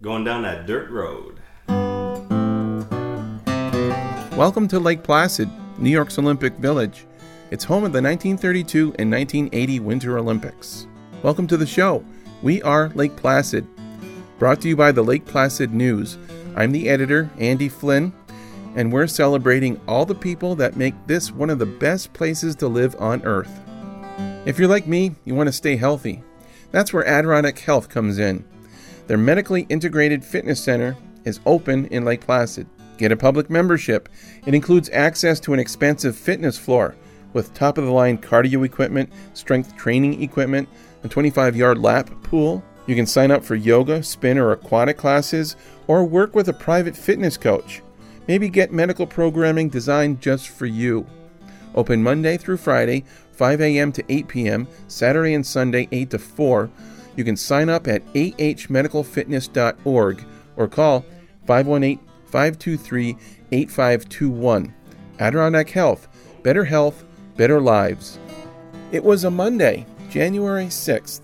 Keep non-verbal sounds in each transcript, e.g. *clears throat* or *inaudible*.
Going down that dirt road. Welcome to Lake Placid, New York's Olympic Village. It's home of the 1932 and 1980 Winter Olympics. Welcome to the show. We are Lake Placid. Brought to you by the Lake Placid News. I'm the editor, Andy Flynn, and we're celebrating all the people that make this one of the best places to live on Earth. If you're like me, you want to stay healthy. That's where Adirondack Health comes in. Their medically integrated fitness center is open in Lake Placid. Get a public membership. It includes access to an expensive fitness floor with top of the line cardio equipment, strength training equipment, a 25 yard lap pool. You can sign up for yoga, spin, or aquatic classes, or work with a private fitness coach. Maybe get medical programming designed just for you. Open Monday through Friday, 5 a.m. to 8 p.m., Saturday and Sunday, 8 to 4. You can sign up at ahmedicalfitness.org or call 518 523 8521. Adirondack Health, better health, better lives. It was a Monday, January 6th.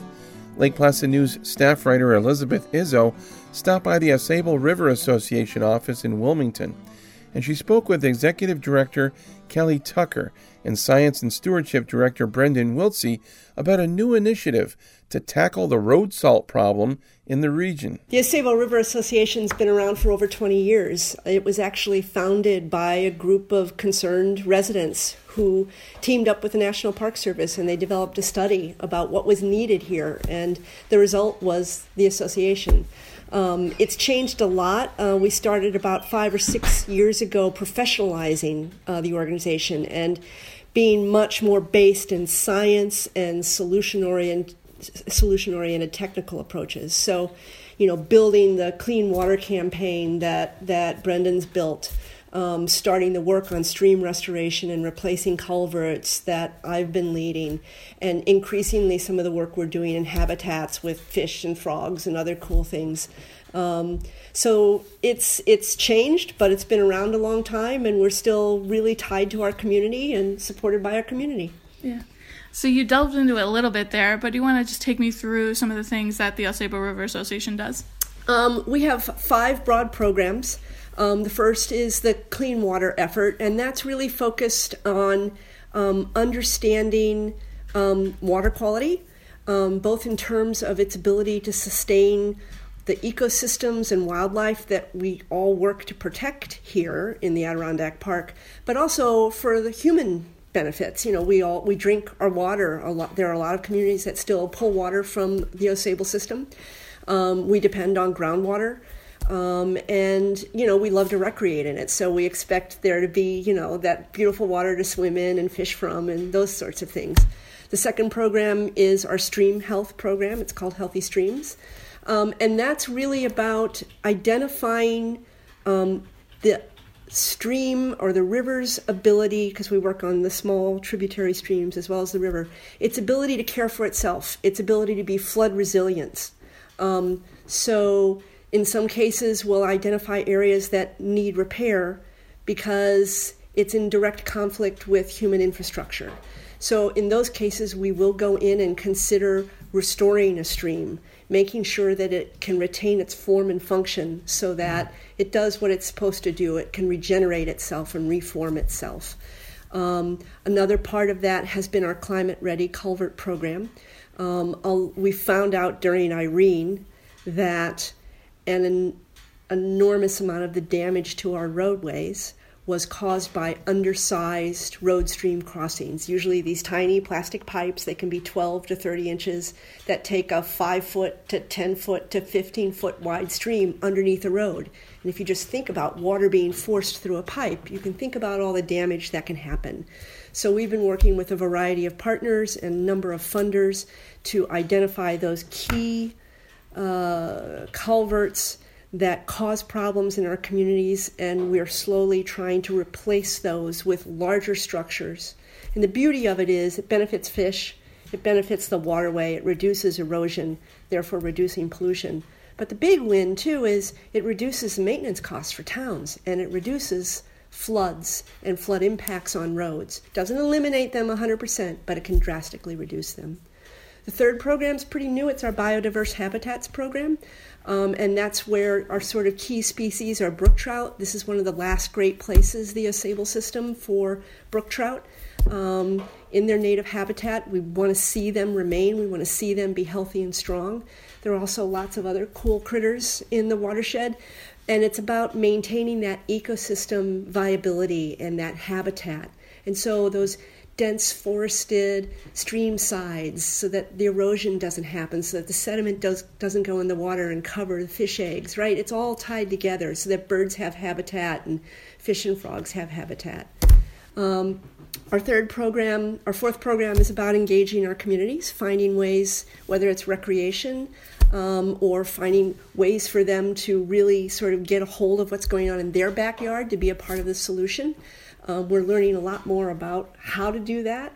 Lake Placid News staff writer Elizabeth Izzo stopped by the Ausable River Association office in Wilmington, and she spoke with Executive Director Kelly Tucker and Science and Stewardship Director Brendan Wiltse about a new initiative to tackle the road salt problem in the region. The Ausable River Association has been around for over 20 years. It was actually founded by a group of concerned residents who teamed up with the National Park Service and they developed a study about what was needed here, and the result was the association. Um, it's changed a lot. Uh, we started about five or six years ago professionalizing uh, the organization and being much more based in science and solution oriented solution oriented technical approaches. So, you know, building the clean water campaign that that Brendan's built, um, starting the work on stream restoration and replacing culverts that I've been leading, and increasingly some of the work we're doing in habitats with fish and frogs and other cool things. Um, so it's it's changed, but it's been around a long time, and we're still really tied to our community and supported by our community. Yeah. So you delved into it a little bit there, but do you want to just take me through some of the things that the Ausable River Association does? Um, we have five broad programs. Um, the first is the clean water effort, and that's really focused on um, understanding um, water quality, um, both in terms of its ability to sustain the ecosystems and wildlife that we all work to protect here in the Adirondack Park, but also for the human benefits. You know, we all we drink our water a lot. There are a lot of communities that still pull water from the Ausable system. Um, we depend on groundwater. Um, and you know we love to recreate in it. So we expect there to be you know that beautiful water to swim in and fish from and those sorts of things. The second program is our stream health program. It's called healthy streams. Um, and that's really about identifying um, the stream or the river's ability, because we work on the small tributary streams as well as the river, its ability to care for itself, its ability to be flood resilient. Um, so, in some cases, we'll identify areas that need repair because it's in direct conflict with human infrastructure. So, in those cases, we will go in and consider restoring a stream making sure that it can retain its form and function so that it does what it's supposed to do. It can regenerate itself and reform itself. Um, another part of that has been our Climate Ready Culvert program. Um, we found out during Irene that an, an enormous amount of the damage to our roadways was caused by undersized road stream crossings. Usually, these tiny plastic pipes, they can be 12 to 30 inches, that take a 5 foot to 10 foot to 15 foot wide stream underneath a road. And if you just think about water being forced through a pipe, you can think about all the damage that can happen. So, we've been working with a variety of partners and number of funders to identify those key uh, culverts that cause problems in our communities, and we're slowly trying to replace those with larger structures. And the beauty of it is it benefits fish, it benefits the waterway, it reduces erosion, therefore reducing pollution. But the big win, too, is it reduces maintenance costs for towns and it reduces floods and flood impacts on roads. Doesn't eliminate them 100%, but it can drastically reduce them. The third program is pretty new. It's our Biodiverse Habitats program. Um, and that's where our sort of key species are brook trout. This is one of the last great places, the Ausable system, for brook trout. Um, in their native habitat, we want to see them remain, we want to see them be healthy and strong. There are also lots of other cool critters in the watershed, and it's about maintaining that ecosystem viability and that habitat. And so those dense forested stream sides so that the erosion doesn't happen, so that the sediment does, doesn't go in the water and cover the fish eggs, right? It's all tied together so that birds have habitat and fish and frogs have habitat. Um, our third program, our fourth program is about engaging our communities, finding ways, whether it's recreation um, or finding ways for them to really sort of get a hold of what's going on in their backyard to be a part of the solution. Uh, we're learning a lot more about how to do that.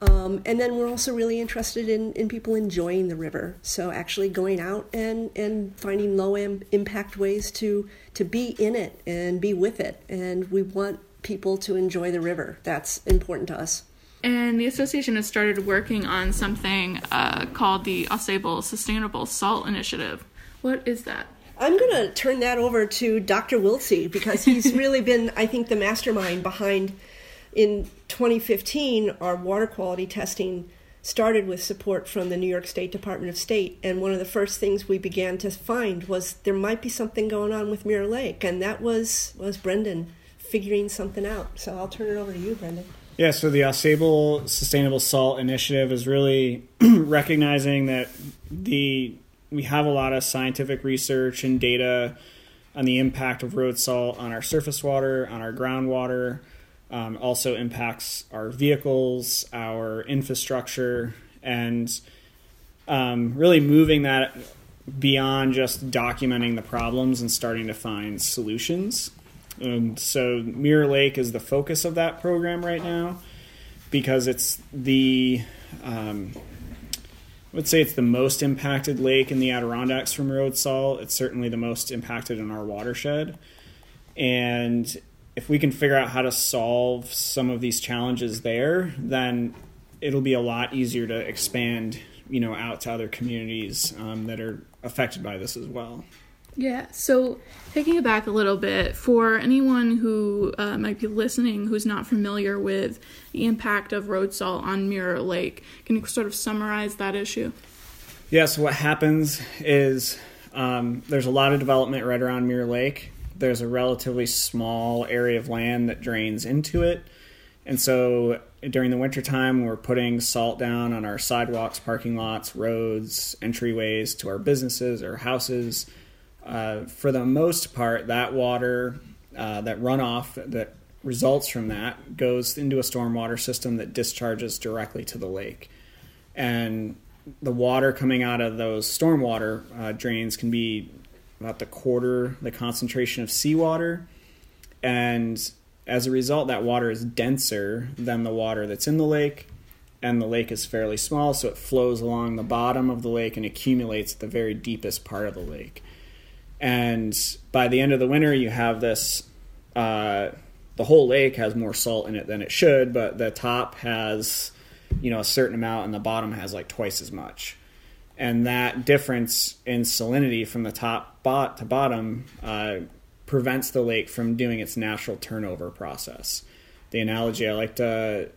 Um, and then we're also really interested in, in people enjoying the river. So actually going out and, and finding low Im- impact ways to, to be in it and be with it. And we want people to enjoy the river. That's important to us. And the association has started working on something uh, called the Sustainable Salt Initiative. What is that? I'm going to turn that over to Dr. Wiltse because he's *laughs* really been, I think, the mastermind behind. In 2015, our water quality testing started with support from the New York State Department of State, and one of the first things we began to find was there might be something going on with Mirror Lake, and that was was Brendan figuring something out. So I'll turn it over to you, Brendan. Yeah, so the Ausable Sustainable Salt Initiative is really *clears throat* recognizing that the we have a lot of scientific research and data on the impact of road salt on our surface water, on our groundwater. Um, also impacts our vehicles, our infrastructure, and um, really moving that beyond just documenting the problems and starting to find solutions. And so Mirror Lake is the focus of that program right now because it's the um, I would say it's the most impacted lake in the Adirondacks from road salt. It's certainly the most impacted in our watershed. And if we can figure out how to solve some of these challenges there, then it'll be a lot easier to expand, you know, out to other communities um, that are affected by this as well. Yeah, so taking it back a little bit, for anyone who uh, might be listening who's not familiar with the impact of road salt on Mirror Lake, can you sort of summarize that issue? Yeah, so what happens is um, there's a lot of development right around Mirror Lake. There's a relatively small area of land that drains into it. And so during the wintertime, we're putting salt down on our sidewalks, parking lots, roads, entryways to our businesses or houses uh, for the most part, that water, uh, that runoff that results from that, goes into a stormwater system that discharges directly to the lake. And the water coming out of those stormwater uh, drains can be about the quarter the concentration of seawater. And as a result, that water is denser than the water that's in the lake. And the lake is fairly small, so it flows along the bottom of the lake and accumulates at the very deepest part of the lake and by the end of the winter you have this uh, the whole lake has more salt in it than it should but the top has you know a certain amount and the bottom has like twice as much. And that difference in salinity from the top bot to bottom uh, prevents the lake from doing its natural turnover process. The analogy i like to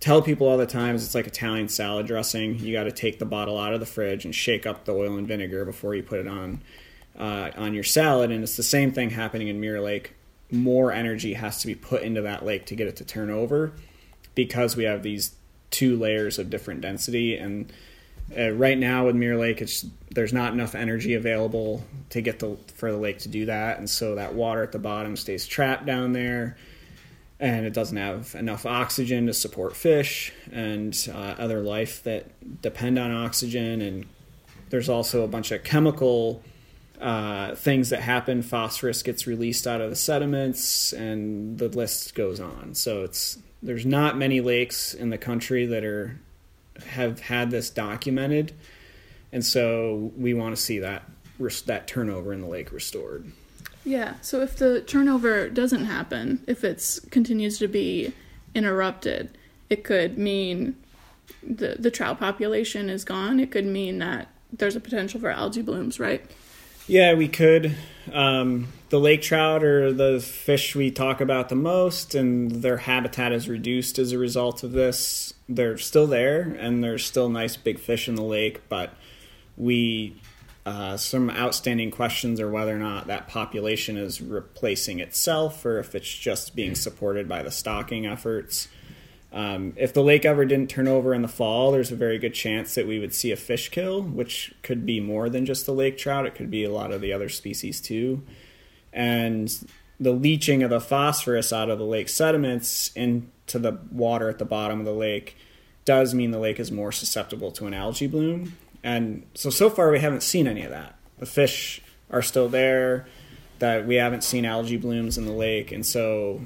tell people all the time is it's like italian salad dressing. You got to take the bottle out of the fridge and shake up the oil and vinegar before you put it on uh, on your salad, and it's the same thing happening in Mirror Lake. More energy has to be put into that lake to get it to turn over because we have these two layers of different density. And uh, right now with Mirror Lake, it's there's not enough energy available to get the for the lake to do that, and so that water at the bottom stays trapped down there. And it doesn't have enough oxygen to support fish and uh, other life that depend on oxygen. And there's also a bunch of chemical uh, things that happen. Phosphorus gets released out of the sediments, and the list goes on. So it's there's not many lakes in the country that are have had this documented, and so we want to see that that turnover in the lake restored. Yeah. So if the turnover doesn't happen, if it continues to be interrupted, it could mean the the trout population is gone. It could mean that there's a potential for algae blooms, right? Yeah, we could. Um, the lake trout are the fish we talk about the most, and their habitat is reduced as a result of this. They're still there, and there's still nice big fish in the lake, but we uh, some outstanding questions are whether or not that population is replacing itself, or if it's just being supported by the stocking efforts. Um, if the lake ever didn't turn over in the fall, there's a very good chance that we would see a fish kill, which could be more than just the lake trout. It could be a lot of the other species too. And the leaching of the phosphorus out of the lake sediments into the water at the bottom of the lake does mean the lake is more susceptible to an algae bloom. And so, so far, we haven't seen any of that. The fish are still there, that we haven't seen algae blooms in the lake. And so,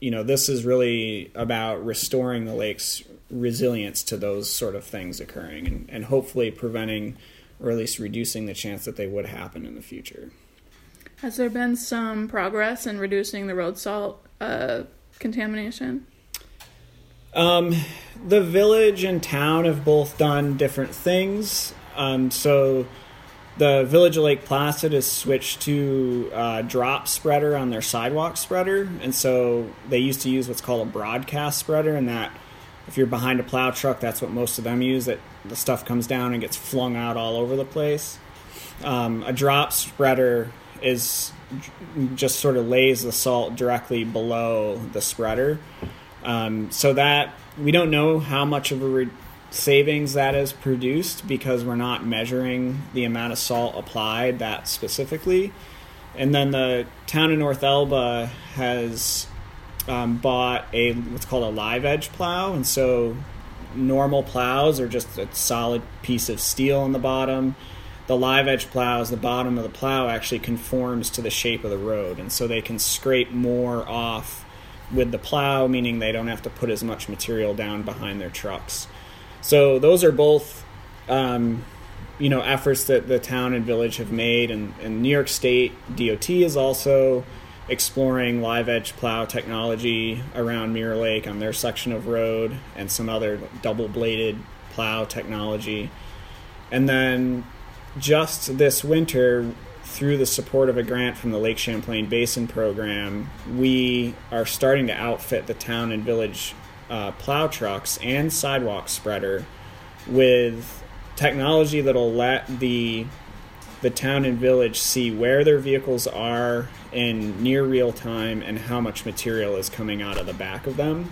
you know, this is really about restoring the lake's resilience to those sort of things occurring and, and hopefully preventing or at least reducing the chance that they would happen in the future. Has there been some progress in reducing the road salt uh, contamination? Um, the village and town have both done different things. Um, so the village of Lake Placid has switched to uh, drop spreader on their sidewalk spreader, and so they used to use what's called a broadcast spreader, and that if you're behind a plow truck, that's what most of them use. That the stuff comes down and gets flung out all over the place. Um, a drop spreader is just sort of lays the salt directly below the spreader, um, so that we don't know how much of a re- savings that is produced because we're not measuring the amount of salt applied that specifically. And then the town of North Elba has um, bought a what's called a live edge plow, and so normal plows are just a solid piece of steel on the bottom. The live edge plows, the bottom of the plow actually conforms to the shape of the road, and so they can scrape more off with the plow, meaning they don't have to put as much material down behind their trucks. So those are both, um, you know, efforts that the town and village have made, and, and New York State DOT is also exploring live edge plow technology around Mirror Lake on their section of road, and some other double bladed plow technology. And then just this winter, through the support of a grant from the Lake Champlain Basin Program, we are starting to outfit the town and village uh, plow trucks and sidewalk spreader with technology that'll let the the town and village see where their vehicles are in near real time and how much material is coming out of the back of them.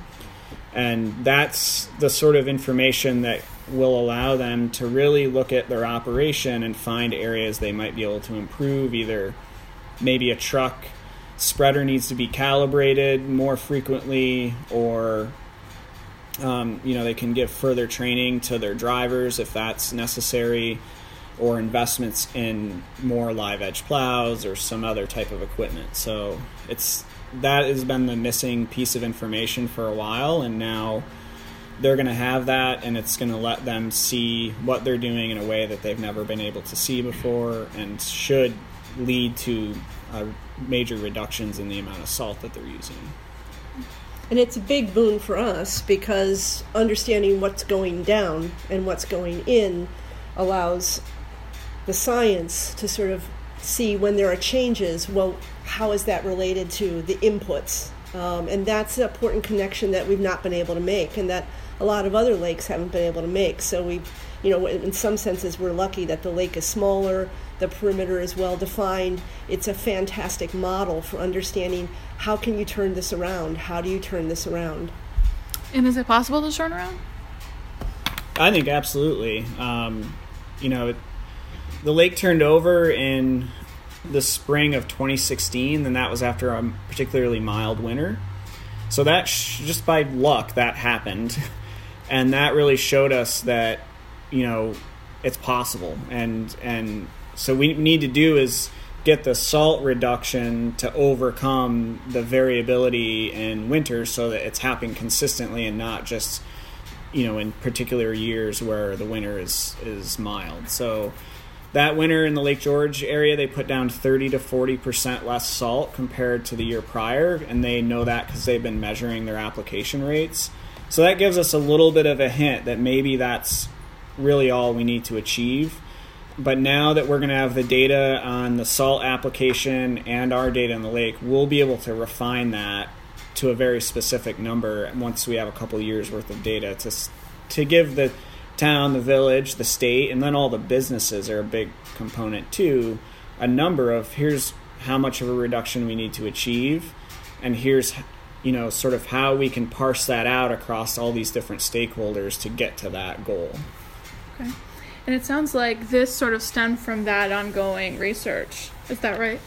And that's the sort of information that will allow them to really look at their operation and find areas they might be able to improve. Either maybe a truck spreader needs to be calibrated more frequently, or um, you know, they can give further training to their drivers if that's necessary, or investments in more live edge plows or some other type of equipment. So it's that has been the missing piece of information for a while, and now they're going to have that, and it's going to let them see what they're doing in a way that they've never been able to see before, and should lead to uh, major reductions in the amount of salt that they're using. And it's a big boon for us because understanding what's going down and what's going in allows the science to sort of see when there are changes, well, how is that related to the inputs? Um, and that's an important connection that we've not been able to make and that a lot of other lakes haven't been able to make. So we, you know, in some senses, we're lucky that the lake is smaller, the perimeter is well defined. It's a fantastic model for understanding how can you turn this around? How do you turn this around? And is it possible to turn around? I think absolutely. Um, you know, the lake turned over in the spring of 2016, and that was after a particularly mild winter. So that sh- just by luck that happened, *laughs* and that really showed us that you know it's possible, and and so we need to do is get the salt reduction to overcome the variability in winter so that it's happening consistently and not just you know in particular years where the winter is is mild. So that winter in the lake george area they put down 30 to 40 percent less salt compared to the year prior and they know that because they've been measuring their application rates. So that gives us a little bit of a hint that maybe that's really all we need to achieve but now that we're going to have the data on the salt application and our data in the lake, we'll be able to refine that to a very specific number once we have a couple years worth of data to to give the town, the village, the state, and then all the businesses are a big component too. A number of here's how much of a reduction we need to achieve, and here's you know sort of how we can parse that out across all these different stakeholders to get to that goal. Okay. And it sounds like this sort of stemmed from that ongoing research. Is that right?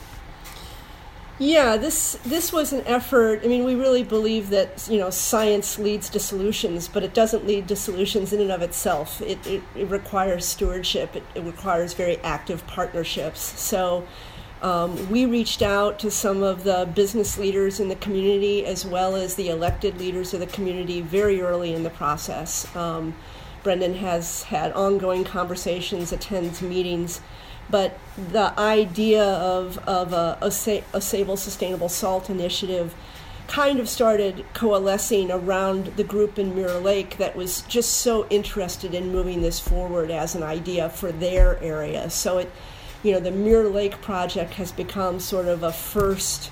Yeah, this this was an effort. I mean, we really believe that you know science leads to solutions, but it doesn't lead to solutions in and of itself. It it, it requires stewardship. It, it requires very active partnerships. So. Um, we reached out to some of the business leaders in the community as well as the elected leaders of the community very early in the process. Um, Brendan has had ongoing conversations, attends meetings, but the idea of, of a, a, Ausable Sustainable Salt Initiative kind of started coalescing around the group in Mirror Lake that was just so interested in moving this forward as an idea for their area. So it, you know, the Mirror Lake project has become sort of a first,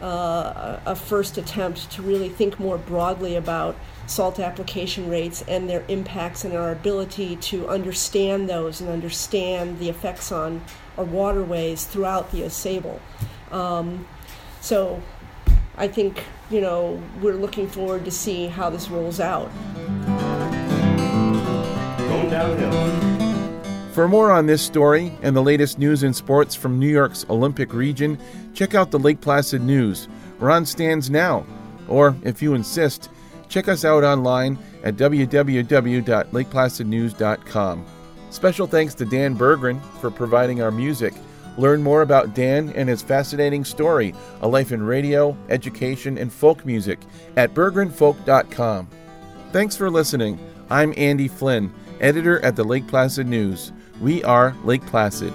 uh, a first attempt to really think more broadly about salt application rates and their impacts and our ability to understand those and understand the effects on our waterways throughout the Ausable. Um, so I think, you know, we're looking forward to see how this rolls out. Going downhill. For more on this story and the latest news and sports from New York's Olympic region, check out the Lake Placid News. We're on stands now. Or, if you insist, Check us out online at www.lakeplacidnews.com. Special thanks to Dan Berggren for providing our music. Learn more about Dan and his fascinating story, a life in radio, education, and folk music at berggrenfolk.com. Thanks for listening. I'm Andy Flynn, editor at the Lake Placid News. We are Lake Placid.